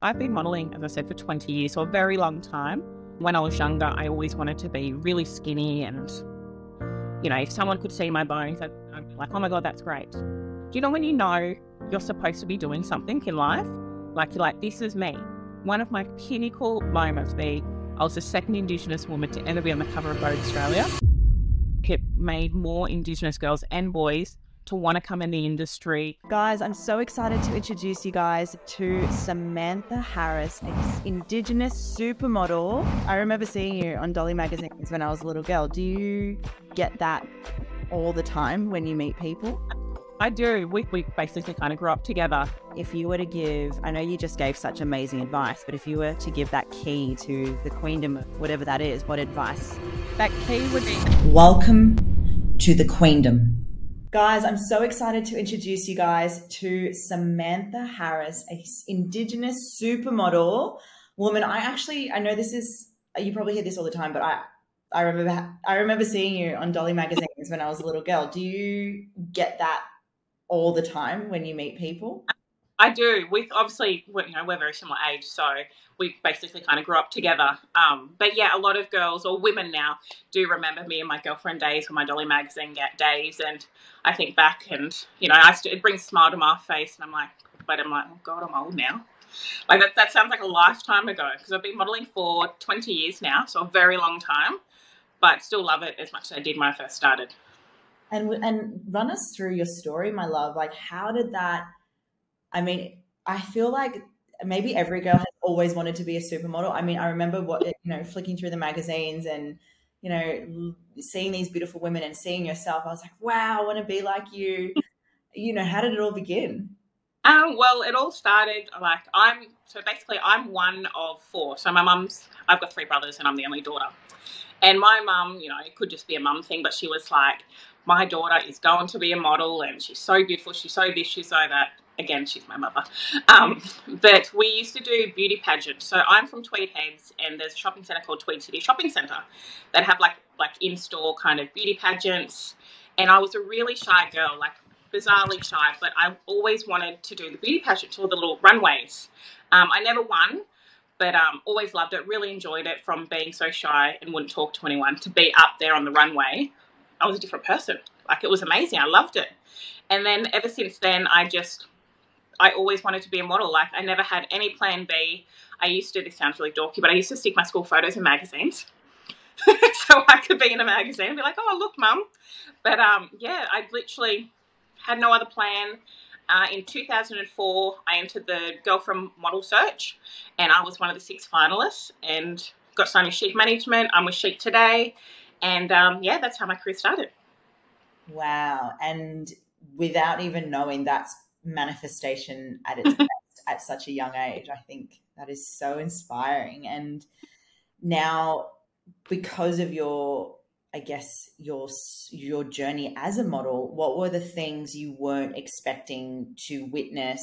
I've been modeling, as I said, for 20 years, so a very long time. When I was younger, I always wanted to be really skinny and, you know, if someone could see my bones, I'd, I'd be like, oh my God, that's great. Do you know when you know you're supposed to be doing something in life? Like, you're like, this is me. One of my pinnacle moments be I was the second Indigenous woman to ever be on the cover of Vogue Australia. It made more Indigenous girls and boys to want to come in the industry. Guys, I'm so excited to introduce you guys to Samantha Harris, an Indigenous supermodel. I remember seeing you on Dolly magazines when I was a little girl. Do you get that all the time when you meet people? I do. We, we basically kind of grew up together. If you were to give, I know you just gave such amazing advice, but if you were to give that key to the queendom, whatever that is, what advice? That key would be Welcome to the queendom. Guys, I'm so excited to introduce you guys to Samantha Harris, a Indigenous supermodel woman. I actually, I know this is, you probably hear this all the time, but I, I remember, I remember seeing you on Dolly magazines when I was a little girl. Do you get that all the time when you meet people? I do. We obviously, you know, we're very similar age, so we basically kind of grew up together. Um, but yeah, a lot of girls or women now do remember me and my girlfriend days or my Dolly magazine days, and I think back and you know, I st- it brings a smile to my face, and I'm like, but I'm like, oh god, I'm old now. Like that, that sounds like a lifetime ago because I've been modeling for 20 years now, so a very long time, but still love it as much as I did when I first started. And and run us through your story, my love. Like, how did that? I mean, I feel like maybe every girl has always wanted to be a supermodel. I mean, I remember what you know, flicking through the magazines and you know, seeing these beautiful women and seeing yourself. I was like, wow, I want to be like you. You know, how did it all begin? Um, well, it all started like I'm so basically I'm one of four. So my mum's I've got three brothers and I'm the only daughter. And my mum, you know, it could just be a mum thing, but she was like, my daughter is going to be a model and she's so beautiful, she's so this, she's so that. Again, she's my mother. Um, but we used to do beauty pageants. So I'm from Tweed Heads and there's a shopping centre called Tweed City Shopping Centre that have like like in-store kind of beauty pageants. And I was a really shy girl, like bizarrely shy, but I always wanted to do the beauty pageants or the little runways. Um, I never won, but um, always loved it, really enjoyed it from being so shy and wouldn't talk to anyone to be up there on the runway I was a different person. Like it was amazing. I loved it. And then ever since then, I just, I always wanted to be a model. Like I never had any plan B. I used to, this sounds really dorky, but I used to stick my school photos in magazines. so I could be in a magazine and be like, oh, look, mum. But um, yeah, I literally had no other plan. Uh, in 2004, I entered the Girlfriend Model Search, and I was one of the six finalists and got signed with Chic Management. I'm with Chic today, and um, yeah, that's how my career started. Wow. And without even knowing that's manifestation at its best at such a young age, I think that is so inspiring. And now, because of your I guess your your journey as a model, what were the things you weren't expecting to witness,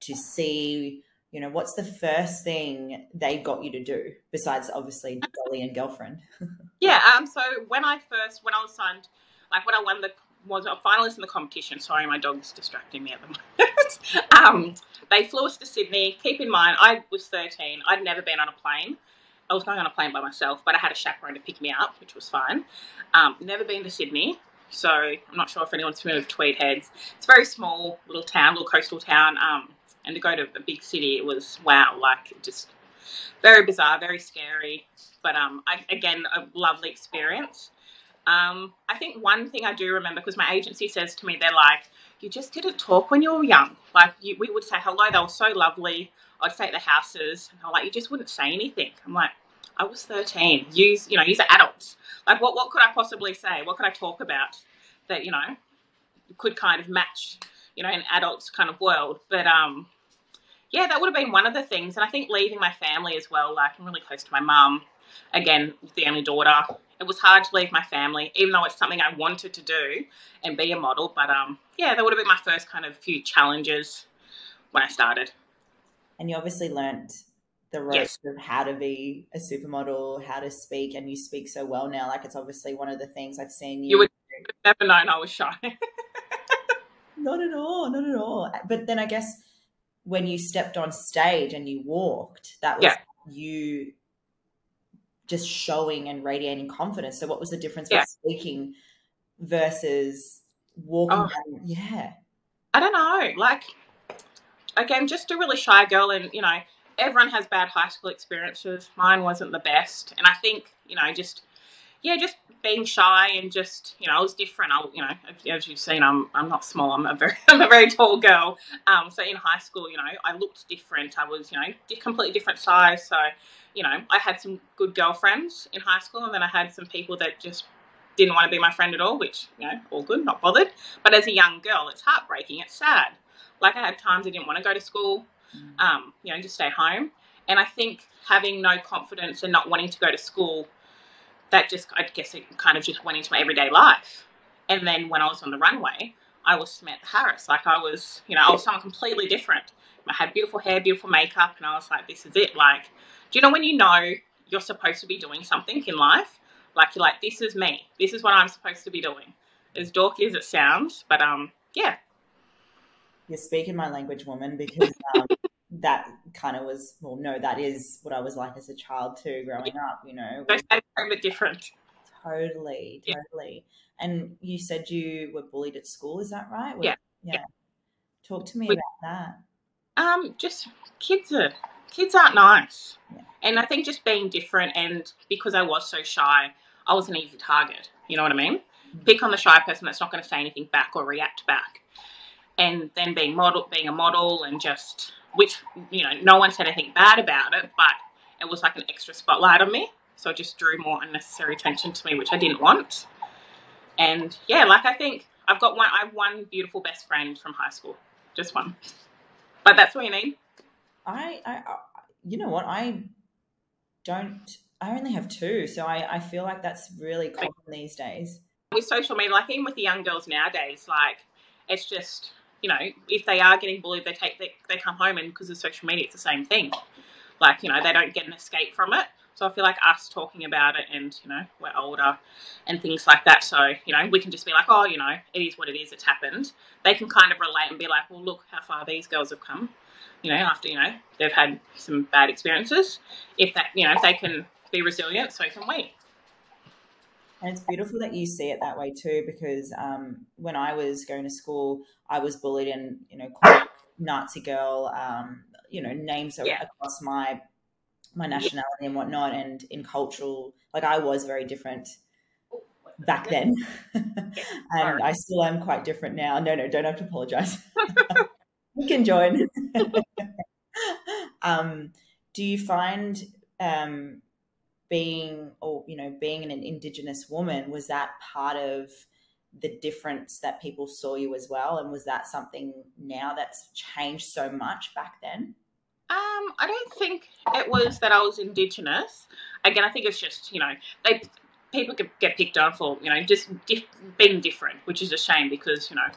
to see? You know, what's the first thing they got you to do besides obviously Dolly and girlfriend? Yeah. Um. So when I first, when I was signed, like when I won the was a finalist in the competition. Sorry, my dog's distracting me at the moment. um, they flew us to Sydney. Keep in mind, I was 13. I'd never been on a plane. I was going on a plane by myself, but I had a chaperone to pick me up, which was fine. Um, never been to Sydney, so I'm not sure if anyone's familiar with Tweed Heads. It's a very small little town, little coastal town. Um, and to go to a big city, it was wow, like just very bizarre, very scary, but um, I, again, a lovely experience. Um, I think one thing I do remember because my agency says to me, they're like, "You just didn't talk when you were young. Like you, we would say hello. They were so lovely. I'd stay at the houses, and they're like, you just wouldn't say anything. I'm like, I was 13. Use, you know, use adults. Like, what, what could I possibly say? What could I talk about that you know could kind of match, you know, an adult's kind of world? But um, yeah, that would have been one of the things. And I think leaving my family as well, like I'm really close to my mum, again, the only daughter. It was hard to leave my family, even though it's something I wanted to do and be a model. But um, yeah, that would have been my first kind of few challenges when I started. And you obviously learnt the ropes yes. of how to be a supermodel, how to speak, and you speak so well now. Like it's obviously one of the things I've seen you. You would never known I was shy. not at all, not at all. But then I guess when you stepped on stage and you walked, that was Yeah. you just showing and radiating confidence. So, what was the difference Yeah. with speaking versus walking? Oh. down? Yeah, I don't know. Like, again, just a really shy girl, and you know, everyone has bad high school experiences. Mine wasn't the best, and I think you know, just yeah, just being shy and just you know, I was different. I, you know, as you've seen, I'm I'm not small. I'm a very I'm a very tall girl. Um, so in high school, you know, I looked different. I was you know, completely different size. So you know, I had some good girlfriends in high school, and then I had some people that just didn't want to be my friend at all, which you know, all good, not bothered. But as a young girl, it's heartbreaking. It's sad. Like I had times I didn't want to go to school, um, you know, just stay home. And I think having no confidence and not wanting to go to school, that just, I guess it kind of just went into my everyday life. And then when I was on the runway, I was Samantha Harris. Like I was, you know, I was someone completely different. I had beautiful hair, beautiful makeup, and I was like, this is it. Like, do you know when you know you're supposed to be doing something in life? Like you're like, this is me. This is what I'm supposed to be doing. As dorky as it sounds, but um, yeah, you're speaking my language, woman, because um, that kind of was well, no, that is what I was like as a child too, growing up. You know, so it's a bit different. totally, Yeah. totally. And you said you were bullied at school. Is that right? Yeah. Yeah. Talk to me We- about that. Um, just kids are kids aren't nice, Yeah. and I think just being different and because I was so shy, I was an easy target. You know what I mean? Mm. Pick on the shy person that's not going to say anything back or react back, and then being model, being a model, and just which you know no one said anything bad about it, but it was like an extra spotlight on me, so it just drew more unnecessary attention to me, which I didn't want. And yeah, like I think I've got one. I have one beautiful best friend from high school, just one. But that's what you need. I, I, I you know what? I don't. I only have two, so I, I feel like that's really common these days. with social media, like even with the young girls nowadays, like it's just you know if they are getting bullied, they take they, they come home and because of social media, it's the same thing. Like you know they don't get an escape from it. So I feel like us talking about it, and you know we're older, and things like that. So you know we can just be like, oh, you know, it is what it is. It's happened. They can kind of relate and be like, well, look how far these girls have come. You know, after you know they've had some bad experiences. If that you know if they can be resilient, so can we. And it's beautiful that you see it that way too, because um, when I was going to school, I was bullied and you know called Nazi girl, um, you know names Yeah. across my my nationality and whatnot, and in cultural, like I was very different back then, and sorry. I still am quite different now. No, no, don't have to apologize. you can join. um, do you find um, being or you know being an indigenous woman was that part of the difference that people saw you as well and was that something now that's changed so much back then Um, I don't think it was that I was Indigenous. Again, I think it's just you know they people get, picked on for you know just dif- being different, which is a shame because you know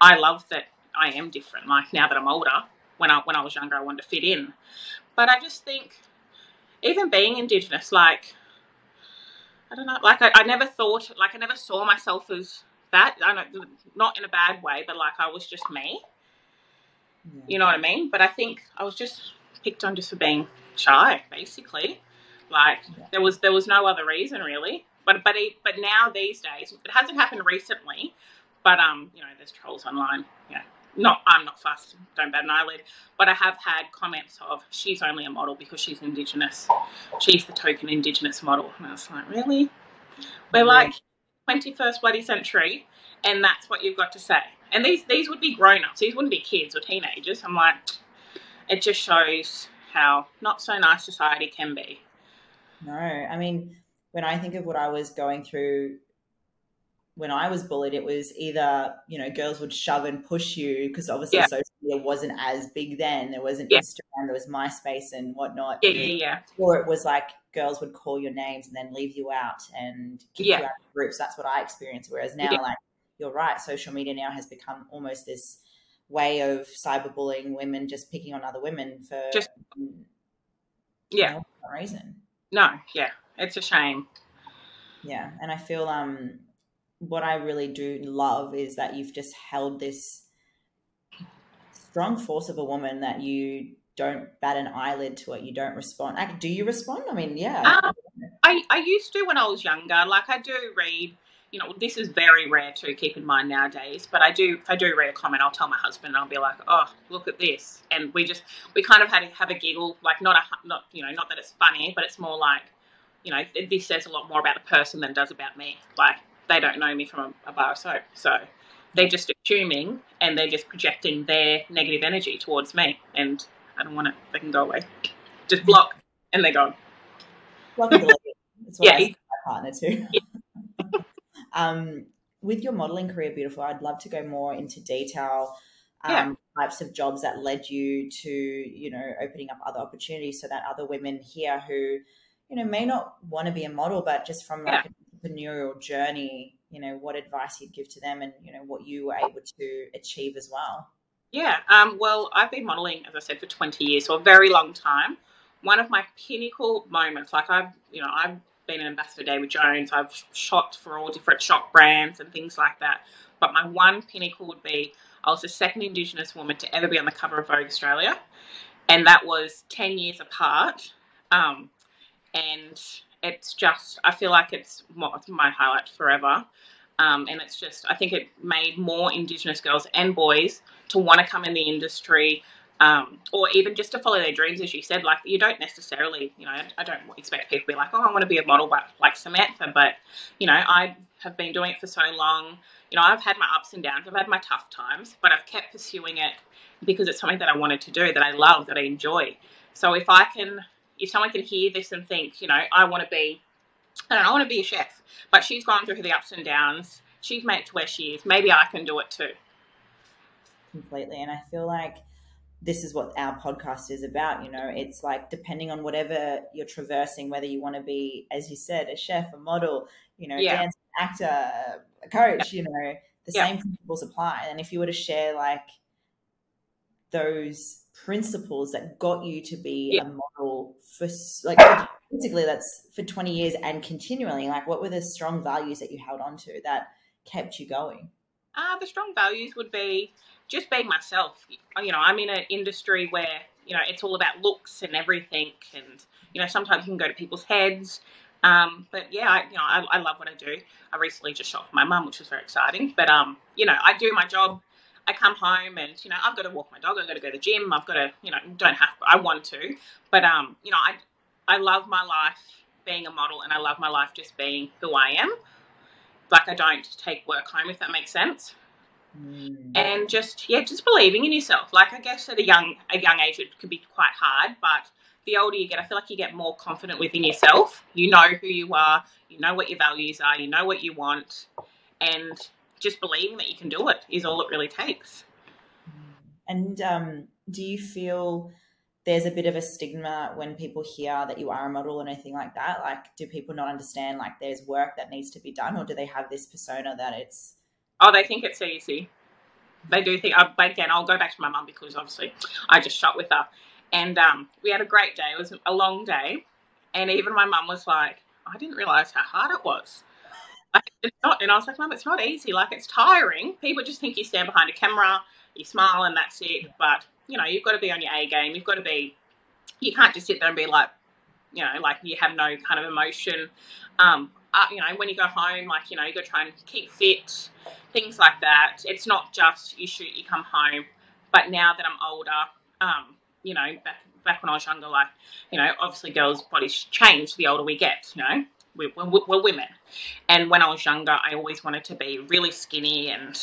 I love that I am different. Like now that I'm older, when I when I was younger, I wanted to fit in, but I just think even being Indigenous, like I don't know, like I, I never thought, like I never saw myself as that. I don't, in a bad way, but like I was just me. You know what I mean? But I think I was just picked on just for being shy, basically. Like Yeah. there was there was no other reason really. But but it, but now these days it hasn't happened recently. But um, you know, there's trolls online. Yeah, not I'm not fussed. Don't bat an eyelid. But I have had comments of she's only a model because she's Indigenous. She's the token Indigenous model, and I was like, really? We're like 21st bloody century, and that's what you've got to say. And these these would be grown ups. These wouldn't be kids or teenagers. I'm like, it just shows how not so nice society can be. No, I mean, when I think of what I was going through when I was bullied, it was either, you know, girls would shove and push you because obviously Yeah. social media wasn't as big then. There wasn't Yeah. Instagram, there was MySpace and whatnot. Yeah, yeah, yeah. Or it was like girls would call your names and then leave you out and kick Yeah. you out of groups. That's what I experienced. Whereas now, like, you're right, social media now has become almost this way of cyberbullying women, just picking on other women for Just- Yeah. no reason. No, yeah. It's a shame. Yeah, and I feel um what I really do love is that you've just held this strong force of a woman that you don't bat an eyelid to it. You don't respond. Do you respond? I mean, yeah. Um, I, I used to when I was younger. Like I do read, you know, this is very rare to keep in mind nowadays, but I do, if I do read a comment, I'll tell my husband and I'll be like, oh, look at this. And we just, we kind of had to have a giggle, like not a, not, you know, not that it's funny, but it's more like, you know, this says a lot more about the person than it does about me. Like they don't know me from a, a bar of soap. So they're just assuming and they're just projecting their negative energy towards me. And I don't want it. They can go away. Just block, and they're gone. Block and delete. That's what yeah, I my partner too. Yeah. um, with your modeling career, beautiful. I'd love to go more into detail. Um, yeah. Types of jobs that led you to, you know, opening up other opportunities, so that other women here who, you know, may not want to be a model, but just from like yeah. an entrepreneurial journey, you know, what advice you'd give to them, and you know, what you were able to achieve as well. Yeah, um, well, I've been modeling, as I said, for 20 years, so a very long time. One of my pinnacle moments, like I've, you know, I've been an ambassador for David Jones, I've shot for all different shop brands and things like that. But my one pinnacle would be I was the second Indigenous woman to ever be on the cover of Vogue Australia, and that was 10 years apart. Um, and it's just, I feel like it's my highlight forever. Um, and it's just, I think it made more Indigenous girls and boys to want to come in the industry, um, or even just to follow their dreams, as you said. Like you don't necessarily, you know, I don't expect people to be like, oh, I want to be a model, but like Samantha. But you know, I have been doing it for so long. You know, I've had my ups and downs. I've had my tough times, but I've kept pursuing it because it's something that I wanted to do, that I love, that I enjoy. So if I can, if someone can hear this and think, you know, I want to be I don't know, I want to be a chef, but she's gone through the ups and downs. She's made it to where she is. Maybe I can do it too. Completely. And I feel like this is what our podcast is about. You know, it's like depending on whatever you're traversing, whether you want to be, as you said, a chef, a model, you know, yeah. dance, actor, a coach, yeah. you know, the yeah. same principles apply. And if you were to share like those principles that got you to be a model for like basically that's for 20 years and continually like what were the strong values that you held on to that kept you going uh, the strong values would be just being myself you know i'm in an industry where you know it's all about looks and everything and you know sometimes you can go to people's heads um, but yeah, I, you know, I, I, love what I do. I recently just shot for my mum, which was very exciting. But um, you know, I do my job. I come home and you know I've got to walk my dog. I've got to go to the gym. I've got to you know don't have I want to, but um, you know I I love my life being a model and I love my life just being who I am. Like I don't take work home if that makes sense. Mm. And just yeah, just believing in yourself. Like I guess at a young a young age it can be quite hard, but the older you get, I feel like you get more confident within yourself. You know who you are, you know what your values are, you know what you want, and just believing that you can do it is all it really takes. And um, do you feel there's a bit of a stigma when people hear that you are a model or anything like that? Like, do people not understand like there's work that needs to be done, or do they have this persona that it's? Oh, they think it's easy. They do think. Uh, again, I'll go back to my mum because obviously I just shot with her, and um, we had a great day. It was a long day, and even my mum was like, "I didn't realize how hard it was." It's not, and I was like, "Mum, it's not easy. Like, it's tiring. People just think you stand behind a camera, you smile, and that's it." But you know, you've got to be on your A game. You've got to be, you can't just sit there and be like, you know, like you have no kind of emotion. Um, uh, you know, when you go home, like, you know, you got to try and keep fit, things like that. It's not just you shoot, you come home. But now that I'm older, um, you know, back, back when I was younger, like, you know, obviously girls' bodies change the older we get, you know, we're, women. And when I was younger, I always wanted to be really skinny and,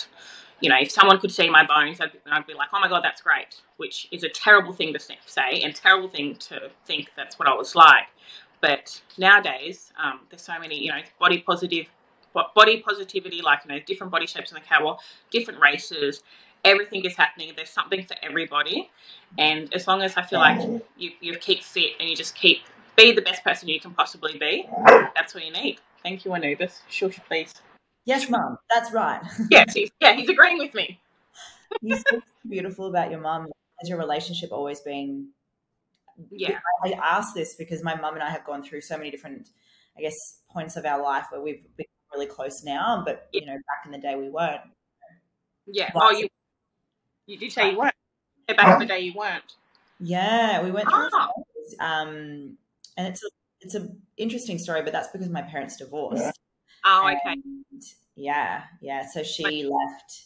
you know, if someone could see my bones, I'd, I'd, be like, oh my God, that's great, which is a terrible thing to say and terrible thing to think that's what I was like. But nowadays, um, there's so many, you know, body positive, body positivity, like, you know, different body shapes in the catwalk, different races, everything is happening. There's something for everybody. And as long as I feel like you, you keep fit and you just keep, be the best person you can possibly be, that's what you need. Thank you, Anubis. Shush, please. Yes, mum, that's right. yes, he's, yeah, he's agreeing with me. you so beautiful about your mum. Has your relationship always been? Yeah, I ask this because my mum and I have gone through so many different, I guess, points of our life where we've been really close now, but you know, back in the day we weren't. Yeah. But, oh, you you did say you weren't. back in the day you weren't. Yeah, we went through Ah. um, and it's a, it's an interesting story, but that's because my parents divorced. Oh, okay. And yeah, yeah. So she left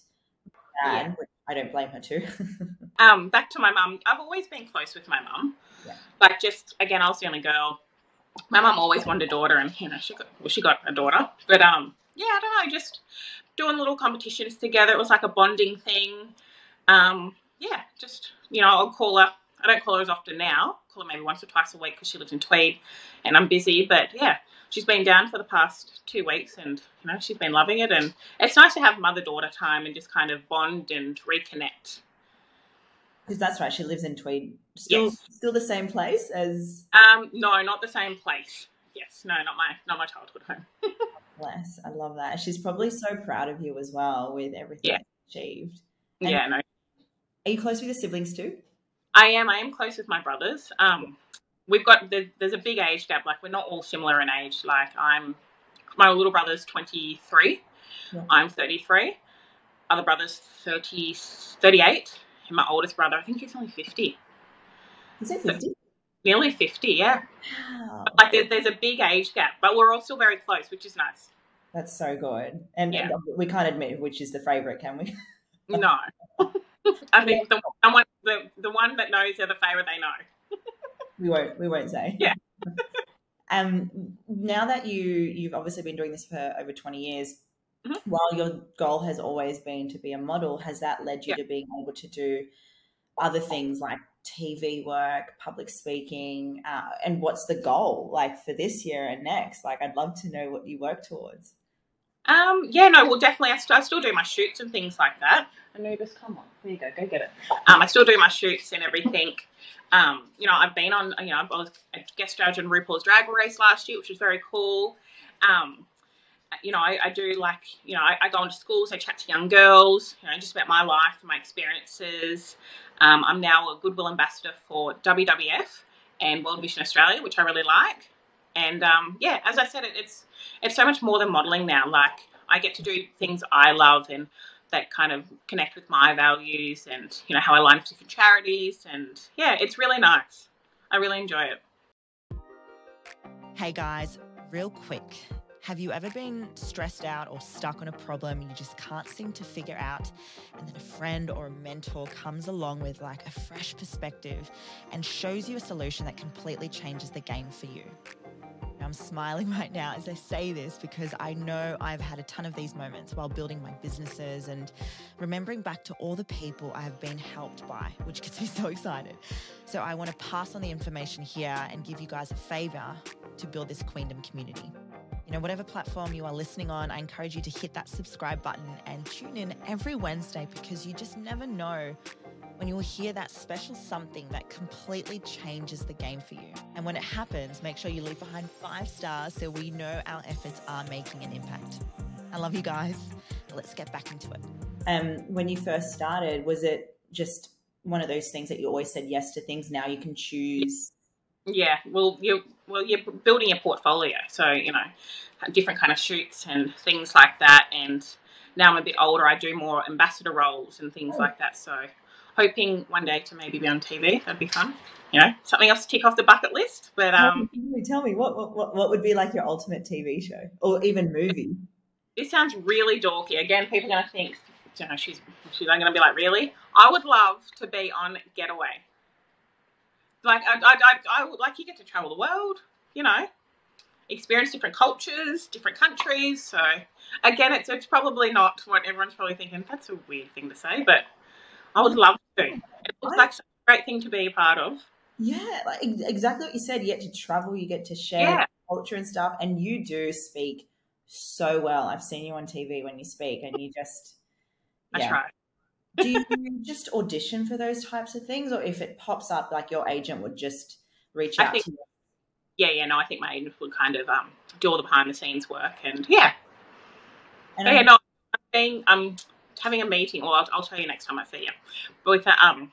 dad, Yeah. which I don't blame her too. Um, back to my mum. I've always been close with my mum. Yeah. Like just again, I was the only girl. My mum always wanted a daughter, and you know she got well, she got a daughter. But um, yeah, I don't know, just doing little competitions together. It was like a bonding thing. Um, yeah, just you know, I'll call her. I don't call her as often now. Call her maybe once or twice a week because she lives in Tweed, and I'm busy. But yeah, she's been down for the past two weeks, and you know she's been loving it. And it's nice to have mother daughter time and just kind of bond and reconnect. Because that's right, she lives in Tweed. Still, Yes. still the same place as Um, no, not the same place. Yes, no, not my not my childhood home. Bless. I love that. She's probably so proud of you as well with everything Yeah. achieved. And- yeah, no, Are you close with your siblings too? I am. I am close with my brothers. Um, we've got there, there's a big age gap. Like we're not all similar in age. Like I'm, my little brother's 23. Yeah. I'm 33. Other brother's 30, 38. And my oldest brother, I think he's only 50. Is it 50? Nearly 50, yeah. Wow. Like there, there's a big age gap, but we're all still very close, which is nice. That's so good. And, Yeah. we can't admit which is the favourite, can we? No. I think the, someone, the, the one that knows they're the favourite, they know. We won't. We won't say. Yeah. um. Now that you you've obviously been doing this for over twenty years, Mhm. while your goal has always been to be a model, has that led you Yeah. to being able to do other things like TV work, public speaking, uh, and what's the goal like for this year and next? Like, I'd love to know what you work towards. Um, yeah, no, well, definitely. I, st- I still do my shoots and things like that. Anubis, come on, there you go, go get it. Um, I still do my shoots and everything. Um, you know, I've been on, you know, I was a guest judge on RuPaul's Drag Race last year, which was very cool. Um, you know, I, I do like, you know, I, I go into schools, I chat to young girls, you know, just about my life and my experiences. Um, I'm now a Goodwill ambassador for WWF and World Vision Australia, which I really like. And um, yeah, as I said, it, it's it's so much more than modeling now. Like I get to do things I love and that kind of connect with my values and you know how I line up different charities and yeah, it's really nice. I really enjoy it. Hey guys, real quick. Have you ever been stressed out or stuck on a problem you just can't seem to figure out? And then a friend or a mentor comes along with like a fresh perspective and shows you a solution that completely changes the game for you. I'm smiling right now as I say this because I know I've had a ton of these moments while building my businesses and remembering back to all the people I have been helped by, which gets me so excited. So, I want to pass on the information here and give you guys a favor to build this Queendom community. You know, whatever platform you are listening on, I encourage you to hit that subscribe button and tune in every Wednesday because you just never know when you will hear that special something that completely changes the game for you. And when it happens, make sure you leave behind five stars so we know our efforts are making an impact. I love you guys. Let's get back into it. Um, when you first started, was it just one of those things that you always said yes to things? Now you can choose. Yeah, well, you well you're building your portfolio, so you know different kind of shoots and things like that. And now I'm a bit older, I do more ambassador roles and things like that. So hoping one day to maybe be on TV. That'd be fun. You know, something else to tick off the bucket list. But um, tell me, what, what what would be like your ultimate TV show or even movie? this sounds really dorky. Again, people are going to think, you know, she's she's going to be like, really? I would love to be on Getaway. Like, I, I, I, I would like you get to travel the world, you know, experience different cultures, different countries. So, again, it's it's probably not what everyone's probably thinking. That's a weird thing to say, but I would love to. It looks like such a great thing to be a part of. Yeah, like exactly what you said. You get to travel, you get to share Yeah. culture and stuff, and you do speak so well. I've seen you on TV when you speak, and you just I try. do you just audition for those types of things, or if it pops up, like your agent would just reach out think- to you? Yeah, yeah, no, I think my agent would kind of um, do all the behind the scenes work, and yeah, And yeah, no, I'm being um having a meeting, or I'll, I'll tell you next time I see you, with a, um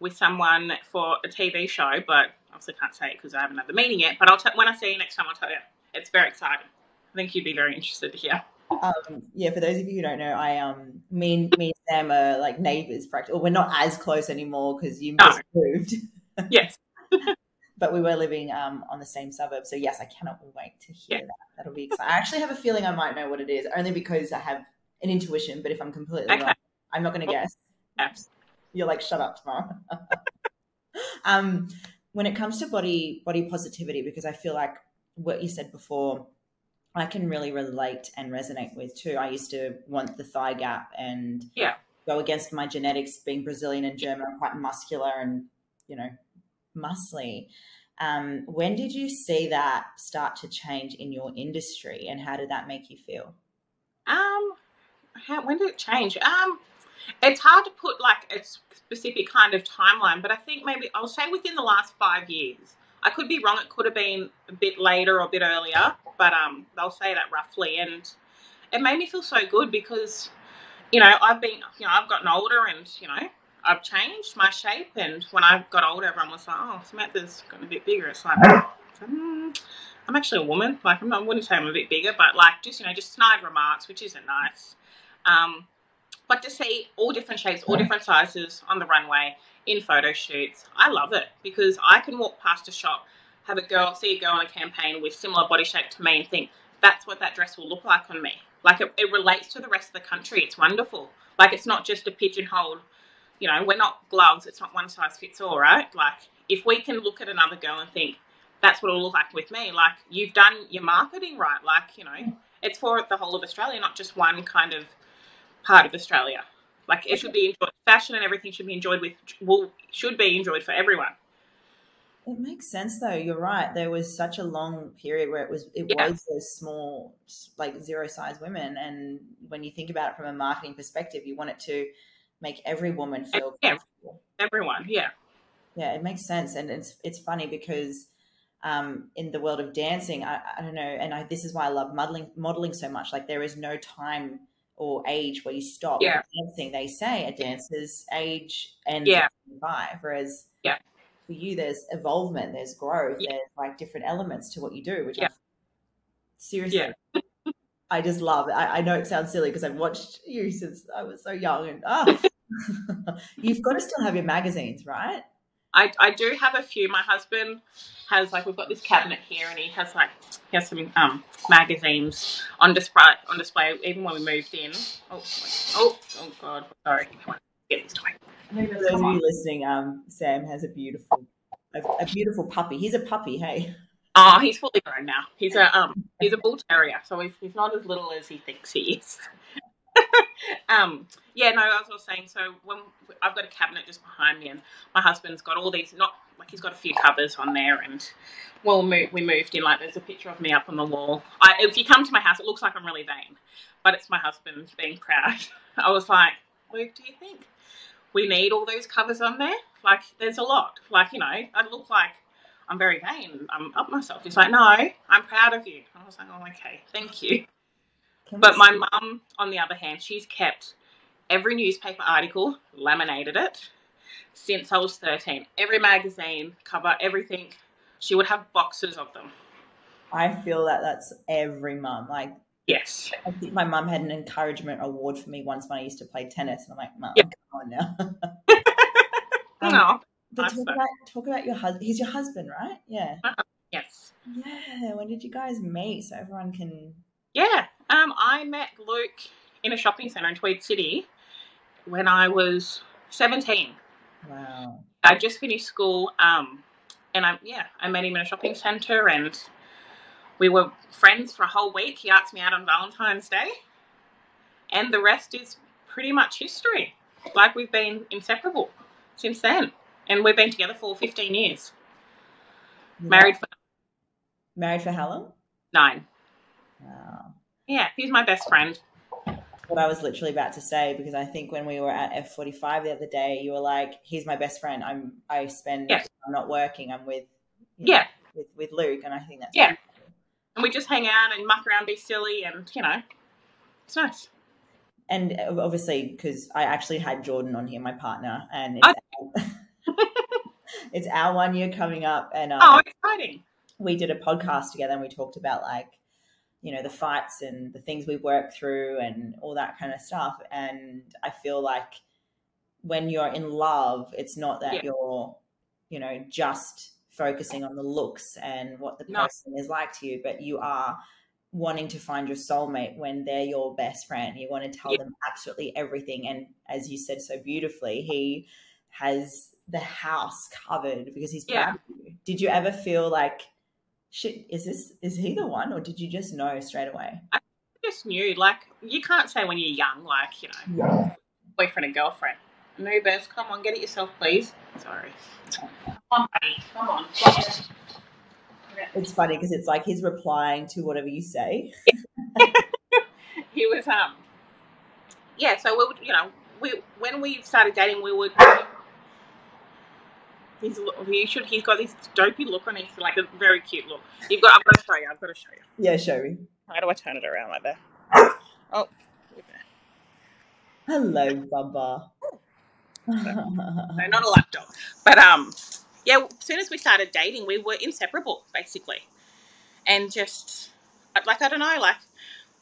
with someone for a TV show, but obviously can't say it because I haven't had the meeting yet. But I'll t- when I see you next time, I'll tell you. It's very exciting. I think you'd be very interested to hear. Um, yeah, for those of you who don't know, I um, me and me and Sam are like neighbors, practically. Well, we're not as close anymore because you No. moved, Yes. but we were living um on the same suburb. So yes, I cannot wait to hear Yeah. that. That'll be exciting. I actually have a feeling I might know what it is, only because I have an intuition. But if I'm completely Okay. wrong, I'm not going to guess. Yes. You're like, shut up tomorrow. um, when it comes to body body positivity, because I feel like what you said before, I can really relate and resonate with too. I used to want the thigh gap and Yeah. go against my genetics, being Brazilian and German. I'm quite muscular and you know muscly. Um, when did you see that start to change in your industry, and how did that make you feel? Um, how, when did it change? Um, it's hard to put like a specific kind of timeline, but I think maybe I'll say within the last five years. I could be wrong. It could have been a bit later or a bit earlier, but um, they'll say that roughly, and it made me feel so good because, you know, I've been, you know, I've gotten older, and you know, I've changed my shape, and when I got older, everyone was like, "Oh, Samantha's gotten a bit bigger." It's like, mm, I'm actually a woman. Like, I'm not, I wouldn't say I'm a bit bigger, but like, just you know, just snide remarks, which isn't nice. Um, but to see all different shapes, all different sizes on the runway in photo shoots, I love it because I can walk past a shop, have a girl, see a girl on a campaign with similar body shape to me, and think that's what that dress will look like on me. Like it, it relates to the rest of the country. It's wonderful. Like it's not just a pigeonhole. You know, we're not gloves. It's not one size fits all, right? Like if we can look at another girl and think that's what it'll look like with me, like you've done your marketing right. Like you know, it's for the whole of Australia, not just one kind of part of Australia. Like it should be enjoyed. Fashion and everything should be enjoyed with. Well, should be enjoyed for everyone. It makes sense though. You're right. There was such a long period where it was it Yeah. was those small like zero size women and when you think about it from a marketing perspective, you want it to make every woman feel Yeah. comfortable. Everyone, yeah, Yeah, it makes sense and it's it's funny because um, in the world of dancing, I, I don't know, and I, this is why I love modeling modeling so much. Like there is no time or age where you stop Yeah. dancing. They say a dancer's age ends Yeah. five, whereas Yeah. for you, there's evolvement, there's growth, Yeah. there's like different elements to what you do. Which Yeah. I, seriously, I just love it. I, I know it sounds silly because I've watched you since I was so young, and oh, you've got to still have your magazines, right? I, I do have a few. My husband has like we've got this cabinet here, and he has like he has some um magazines on display on display. Even when we moved in. Oh, oh, oh God! Sorry, Come on, get this toy. For those of you listening, um, Sam has a beautiful, a, a beautiful puppy. He's a puppy, hey. Oh, he's fully grown now. He's a um he's a bull terrier, so he's, he's not as little as he thinks he is. um yeah, no, as I was saying, so when I've got a cabinet just behind me, and my husband's got all these not like he's got a few covers on there, and well, we moved in. Like, there's a picture of me up on the wall. I, if you come to my house, it looks like I'm really vain, but it's my husband being proud. I was like, Luke, do you think we need all those covers on there? Like, there's a lot. Like, you know, I look like I'm very vain. I'm up myself. He's like, no, I'm proud of you. I was like, oh, okay, thank you. Can But my mum, on the other hand, she's kept every newspaper article, laminated it since I was 13. Every magazine cover, everything. She would have boxes of them. I feel that that's every mum. Like, Yes. I think my mum had an encouragement award for me once when I used to play tennis, and I'm like, mum, Yeah. come on now. Um, no. But talk about talk about your husband. He's your husband, right? Yeah. Yes. Yeah. When did you guys meet? So everyone can. Yeah. Um, I met Luke in a shopping centre in Tweed City when I was 17. Wow. I just finished school, um, and I yeah, I met him in a shopping centre, and we were friends for a whole week. He asked me out on Valentine's Day, and the rest is pretty much history. Like we've been inseparable since then, and we've been together for 15 years. Married for Married for how long? nine. Wow. Yeah, he's my best friend. What I was literally about to say because I think when we were at F45 the other day, you were like, "He's my best friend. I'm. I spend. Yeah. I'm not working. I'm with. you know, Yeah, With with Luke, and I think that's Yeah. and we just hang out and muck around, be silly, and you know, it's nice. and uh, obviously because I actually had Jordan on here, my partner, and Oh. it's, our, it's our one year coming up, and um, Oh, exciting! we did a podcast together, and we talked about like, you know the fights and the things we've worked through and all that kind of stuff and i feel like when you're in love it's not that Yeah. you're you know just focusing on the looks and what the No. person is like to you but you are wanting to find your soulmate when they're your best friend you want to tell Yeah. them absolutely everything and as you said so beautifully he has the house covered because he's Yeah. proud of you did you ever feel like shit is this is he the one or did you just know straight away I just knew, like, you can't say when you're young, like, you know, boyfriend and girlfriend. Nubis, come on, get it yourself, please. Sorry. Come on, buddy. Come on. it's funny because it's like he's replying to whatever you say he was um yeah so we would you know we when we started dating we would he's he should he's got this dopey look on his like a very cute look. You've got i've got to show you i've got to show you. Yeah show me. How do i turn it around like that? Oh. Hello baba no not a laptop. But um yeah as soon as we started dating we were inseparable basically. And just like i don't know like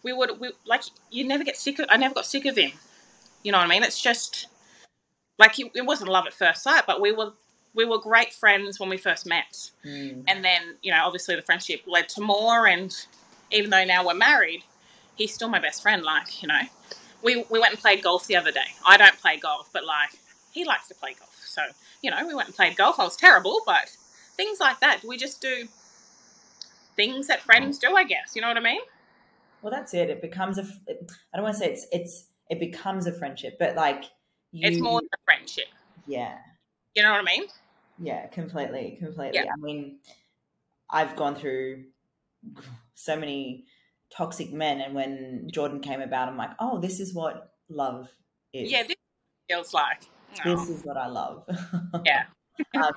we would we like you never get sick of i never got sick of him. You know what i mean? It's just like it, it wasn't love at first sight but we were we were great friends when we first met. Mm. and then you know obviously the friendship led to more and even though now we're married he's still my best friend like you know. We we went and played golf the other day. I don't play golf but like he likes to play golf. So you know we went and played golf. I was terrible but things like that. We just do things that friends do i guess. You know what i mean? Well that's it. It becomes a i don't want to say it's it's it becomes a friendship but like you, it's more than a friendship. Yeah. You know what i mean yeah completely completely. Yeah. i mean i've gone through so many toxic men and when jordan came about i'm like oh this is what love is. Yeah this feels like this oh, is what i love. Yeah. um,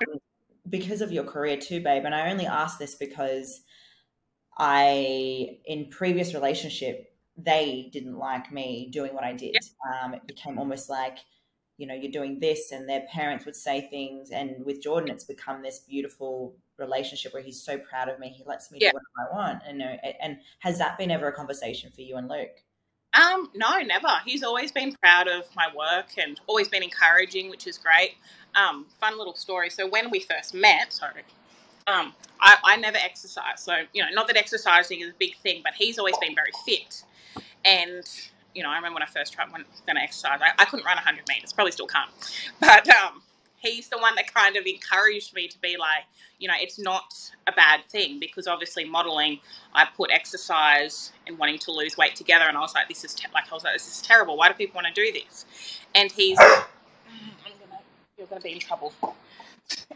because of your career too babe and i only ask this because i in previous relationship they didn't like me doing what i did. Um, it became almost like you know you're doing this and their parents would say things and with jordan it's become this beautiful relationship where he's so proud of me he lets me Yeah. do what i want and and has that been ever a conversation for you and luke Um, no, never. He's always been proud of my work and always been encouraging, which is great. Um, fun little story. So when we first met, sorry, um, I, I never exercised. So you know, not that exercising is a big thing, but he's always been very fit. And you know, I remember when I first tried when going to exercise, I, I couldn't run 100 meters. Probably still can't. But um, he's the one that kind of encouraged me to be like, you know, it's not a bad thing because obviously modeling, I put exercise and wanting to lose weight together, and I was like, this is te- like I was like, this is terrible. Why do people want to do this? And he's, I'm gonna, you're gonna be in trouble.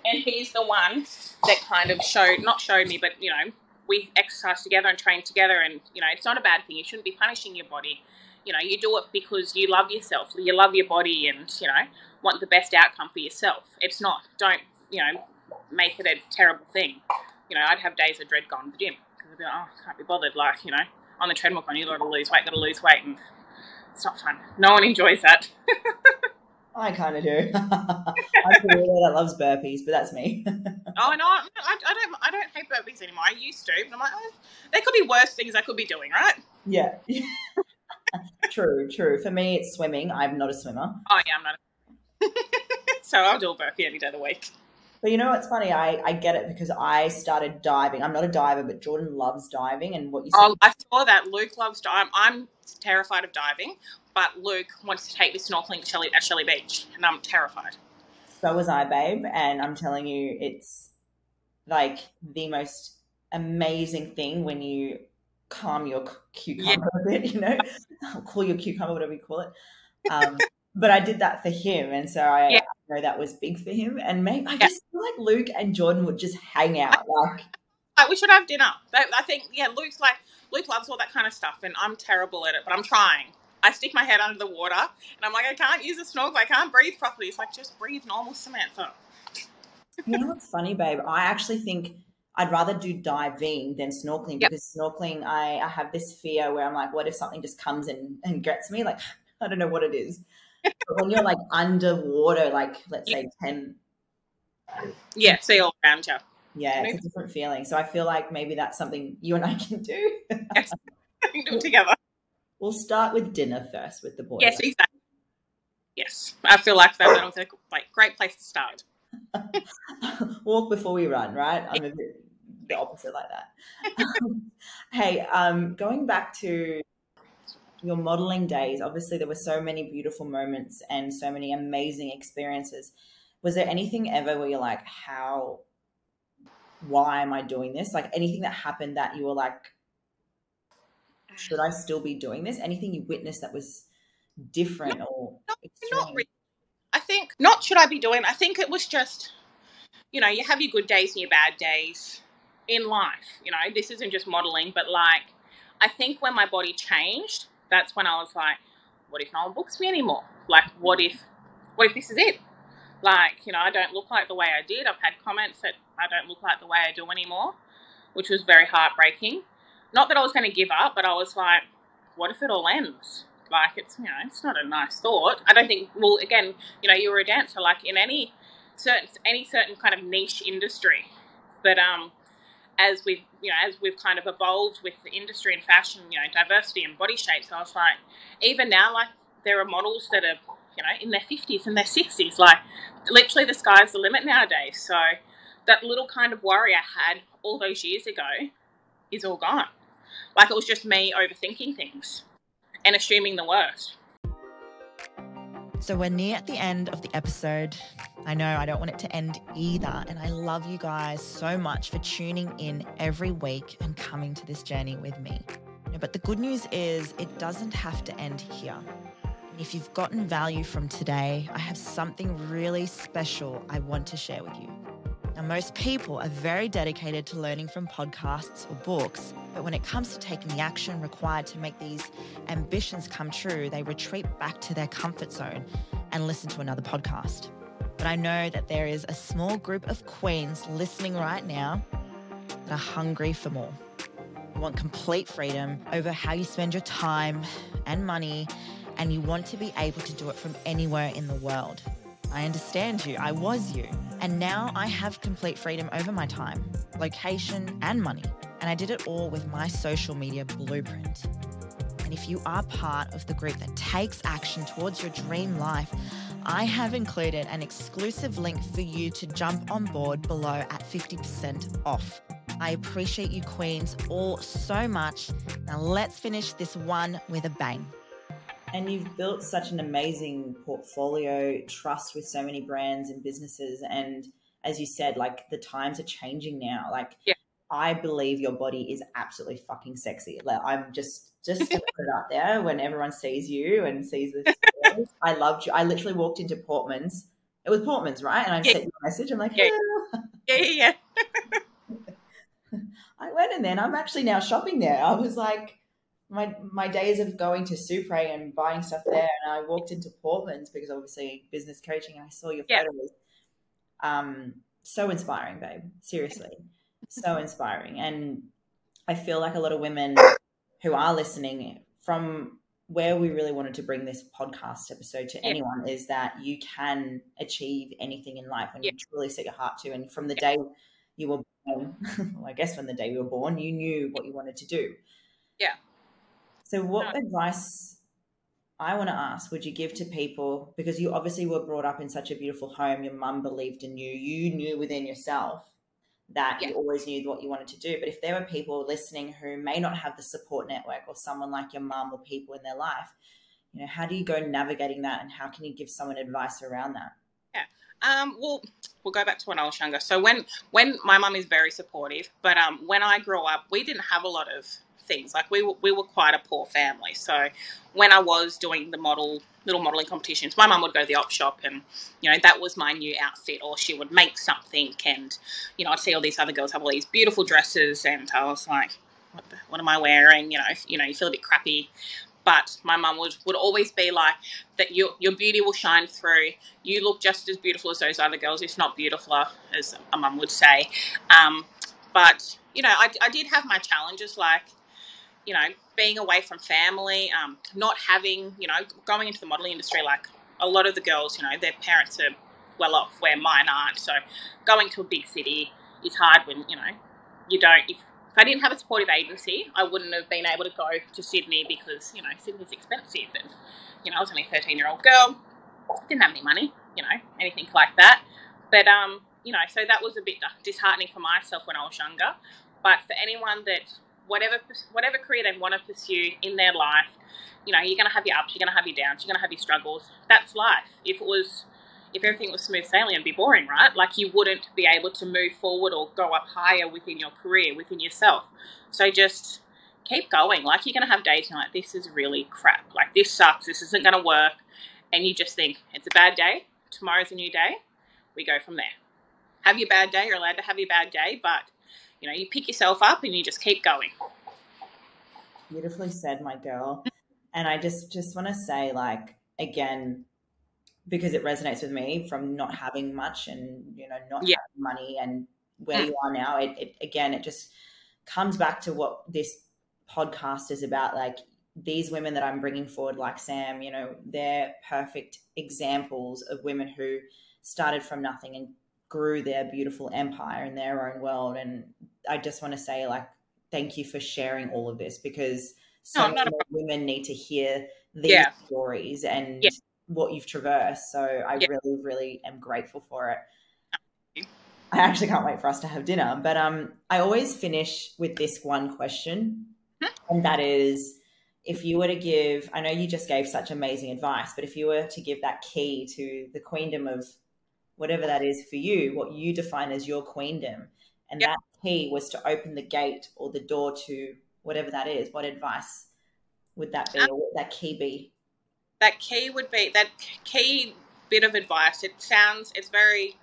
And he's the one that kind of showed, not showed me, but you know, we exercise together and train together, and you know, it's not a bad thing. You shouldn't be punishing your body. You know, you do it because you love yourself, you love your body, and you know, want the best outcome for yourself. It's not. Don't you know, make it a terrible thing. You know, I'd have days of dread going to the gym because I'd be like, oh, I can't be bothered. Like, you know, on the treadmill, going, you got to lose weight, got to lose weight, and it's not fun. No one enjoys that. i kind of do i'm that loves burpees but that's me Oh no, I, I I don't. I don't hate burpees anymore. I used to, but I'm like, oh, there could be worse things I could be doing, right? Yeah. true, true. For me, it's swimming. I'm not a swimmer. Oh yeah, I'm not. A- so I'll do a burpee any day of the week. But you know what's funny? I, I get it because I started diving. I'm not a diver, but Jordan loves diving. And what you said, Oh, I saw that. Luke loves diving. I'm terrified of diving, but Luke wants to take me snorkeling at Shelley, at Shelley Beach, and I'm terrified. so was I, babe. And I'm telling you, it's like the most amazing thing when you calm your cu- cucumber a bit, you know, call your cucumber, whatever you call it. Um, but I did that for him. And so I, Yeah. I know that was big for him. And maybe I Yeah. just feel like Luke and Jordan would just hang out. Like, Like, we should have dinner. I think, yeah, Luke's like, Luke loves all that kind of stuff, and I'm terrible at it, but I'm trying. I stick my head under the water, and I'm like, I can't use a snorkel. I can't breathe properly. It's like, just breathe normal, Samantha. You know what's funny, babe? I actually think I'd rather do diving than snorkeling Yep. because snorkeling, I, I have this fear where I'm like, what if something just comes and, and gets me? Like, I don't know what it is. but when you're like underwater, like, let's say 10, Yeah, see all around you. yeah, it's a different feeling. So I feel like maybe that's something you and I can do. we can do together. We'll start with dinner first with the boys. Yes, exactly. Yes, I feel like that, that was a like great place to start. Walk before we run, right? I'm a bit the opposite like that. hey, um, going back to your modeling days, obviously there were so many beautiful moments and so many amazing experiences. Was there anything ever where you're like, how, why am I doing this? Like anything that happened that you were like, should I still be doing this? Anything you witnessed that was different no, or not, not really. I think not should I be doing. I think it was just, you know, you have your good days and your bad days in life. You know, this isn't just modeling, but like, I think when my body changed, that's when I was like, what if no one books me anymore? Like, what if, what if this is it? Like, you know, I don't look like the way I did. I've had comments that I don't look like the way I do anymore, which was very heartbreaking. Not that I was going to give up, but I was like, what if it all ends? Like, it's, you know, it's not a nice thought. I don't think, well, again, you know, you were a dancer, like in any certain, any certain kind of niche industry. But, um, as we've you know as we've kind of evolved with the industry and fashion, you know, diversity and body shapes. I was like, even now, like there are models that are you know in their fifties and their sixties. Like literally, the sky's the limit nowadays. So that little kind of worry I had all those years ago is all gone. Like it was just me overthinking things and assuming the worst. So we're near at the end of the episode. I know I don't want it to end either. And I love you guys so much for tuning in every week and coming to this journey with me. But the good news is it doesn't have to end here. If you've gotten value from today, I have something really special I want to share with you. Now, most people are very dedicated to learning from podcasts or books, but when it comes to taking the action required to make these ambitions come true, they retreat back to their comfort zone and listen to another podcast. But I know that there is a small group of queens listening right now that are hungry for more. You want complete freedom over how you spend your time and money, and you want to be able to do it from anywhere in the world. I understand you. I was you. And now I have complete freedom over my time, location, and money. And I did it all with my social media blueprint. And if you are part of the group that takes action towards your dream life, I have included an exclusive link for you to jump on board below at 50% off. I appreciate you, Queens, all so much. Now let's finish this one with a bang. And you've built such an amazing portfolio, trust with so many brands and businesses. And as you said, like the times are changing now. Like, yeah. I believe your body is absolutely fucking sexy. Like, I'm just just to put it out there when everyone sees you and sees this. I loved you. I literally walked into Portman's. It was Portman's, right? And I yeah. sent you a message. I'm like, yeah, yeah, yeah. yeah. I went in there, and I'm actually now shopping there. I was like my my days of going to Supre and buying stuff there, and I walked into Portman's because obviously business coaching, and I saw your yeah. photos. Um, so inspiring, babe. Seriously, so inspiring, and I feel like a lot of women who are listening from where we really wanted to bring this podcast episode to yeah. anyone is that you can achieve anything in life when yeah. you truly set your heart to, and from the day you were born, well, I guess from the day you were born, you knew what you wanted to do. Yeah so, what advice I want to ask would you give to people because you obviously were brought up in such a beautiful home? Your mum believed in you. You knew within yourself that yeah. you always knew what you wanted to do. But if there were people listening who may not have the support network or someone like your mum or people in their life, you know, how do you go navigating that and how can you give someone advice around that? Yeah. Um, well, we'll go back to when I was younger. So when when my mum is very supportive, but um, when I grew up, we didn't have a lot of things. Like we were, we were quite a poor family. So when I was doing the model little modeling competitions, my mum would go to the op shop and you know that was my new outfit, or she would make something, and you know I'd see all these other girls have all these beautiful dresses, and I was like, what, the, what am I wearing? You know, you know, you feel a bit crappy. But my mum would, would always be like that your your beauty will shine through. You look just as beautiful as those other girls, if not beautifuler, as a mum would say. Um, but you know, I, I did have my challenges like you know, being away from family, um, not having, you know, going into the modeling industry, like a lot of the girls, you know, their parents are well off where mine aren't. So going to a big city is hard when, you know, you don't, if if I didn't have a supportive agency, I wouldn't have been able to go to Sydney because you know Sydney's expensive, and you know I was only a thirteen year old girl, didn't have any money, you know anything like that. But um, you know, so that was a bit disheartening for myself when I was younger. But for anyone that whatever whatever career they want to pursue in their life, you know, you're going to have your ups, you're going to have your downs, you're going to have your struggles. That's life. If it was if everything was smooth sailing, it'd be boring, right? Like you wouldn't be able to move forward or go up higher within your career, within yourself. So just keep going. Like you're going to have days you're like, this is really crap. Like this sucks. This isn't going to work. And you just think it's a bad day. Tomorrow's a new day. We go from there. Have your bad day. You're allowed to have your bad day, but you know, you pick yourself up and you just keep going. Beautifully said, my girl. And I just just want to say, like, again, because it resonates with me from not having much and you know not yeah. having money and where mm. you are now it, it, again it just comes back to what this podcast is about like these women that i'm bringing forward like sam you know they're perfect examples of women who started from nothing and grew their beautiful empire in their own world and i just want to say like thank you for sharing all of this because so no, many women need to hear these yeah. stories and yeah what you've traversed. So I yep. really, really am grateful for it. I actually can't wait for us to have dinner. But um, I always finish with this one question, hmm? and that is if you were to give, I know you just gave such amazing advice, but if you were to give that key to the queendom of whatever that is for you, what you define as your queendom, and yep. that key was to open the gate or the door to whatever that is, what advice would that be, um, would that key be? that key would be that key bit of advice. It sounds it's very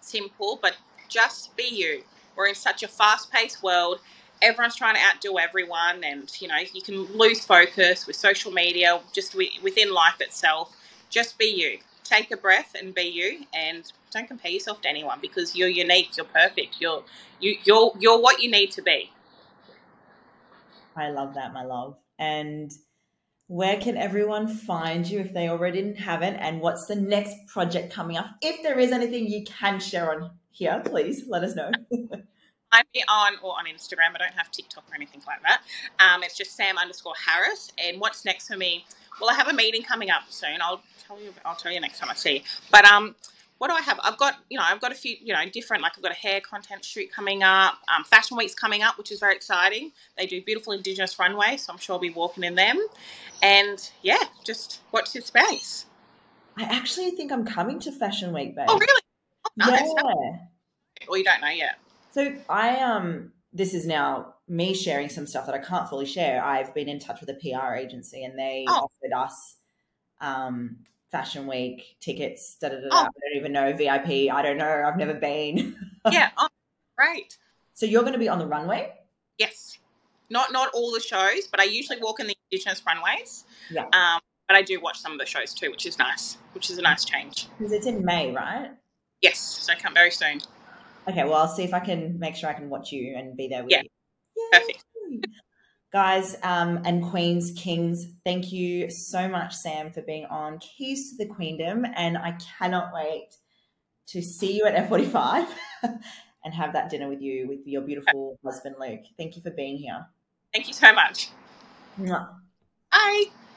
simple, but just be you. We're in such a fast-paced world. Everyone's trying to outdo everyone, and you know you can lose focus with social media, just within life itself. Just be you. Take a breath and be you, and don't compare yourself to anyone because you're unique. You're perfect. You're you you're you're what you need to be. I love that, my love, and where can everyone find you if they already haven't? And what's the next project coming up? If there is anything you can share on here, please let us know. I'm on or on Instagram. I don't have TikTok or anything like that. Um, it's just Sam underscore Harris. And what's next for me? Well, I have a meeting coming up soon. I'll tell you. I'll tell you next time I see. You. But um, what do I have? I've got, you know, I've got a few, you know, different, like I've got a hair content shoot coming up. Um, Fashion Week's coming up, which is very exciting. They do beautiful Indigenous runway, so I'm sure I'll be walking in them. And yeah, just watch this space. I actually think I'm coming to Fashion Week, babe. Oh, really? Oh, nice. Yeah. Well, you don't know yet. So I, um, this is now me sharing some stuff that I can't fully share. I've been in touch with a PR agency and they oh. offered us, um, Fashion Week tickets. Da, da, da, oh. I don't even know VIP. I don't know. I've never been. yeah. Oh, great. So you're going to be on the runway? Yes. Not not all the shows, but I usually walk in the Indigenous runways. Yeah. Um, but I do watch some of the shows too, which is nice. Which is a nice change. Because it's in May, right? Yes. So I come very soon. Okay. Well, I'll see if I can make sure I can watch you and be there with yeah. you. Yay. Perfect guys um, and queens kings thank you so much sam for being on keys to the queendom and i cannot wait to see you at f45 and have that dinner with you with your beautiful husband luke thank you for being here thank you so much bye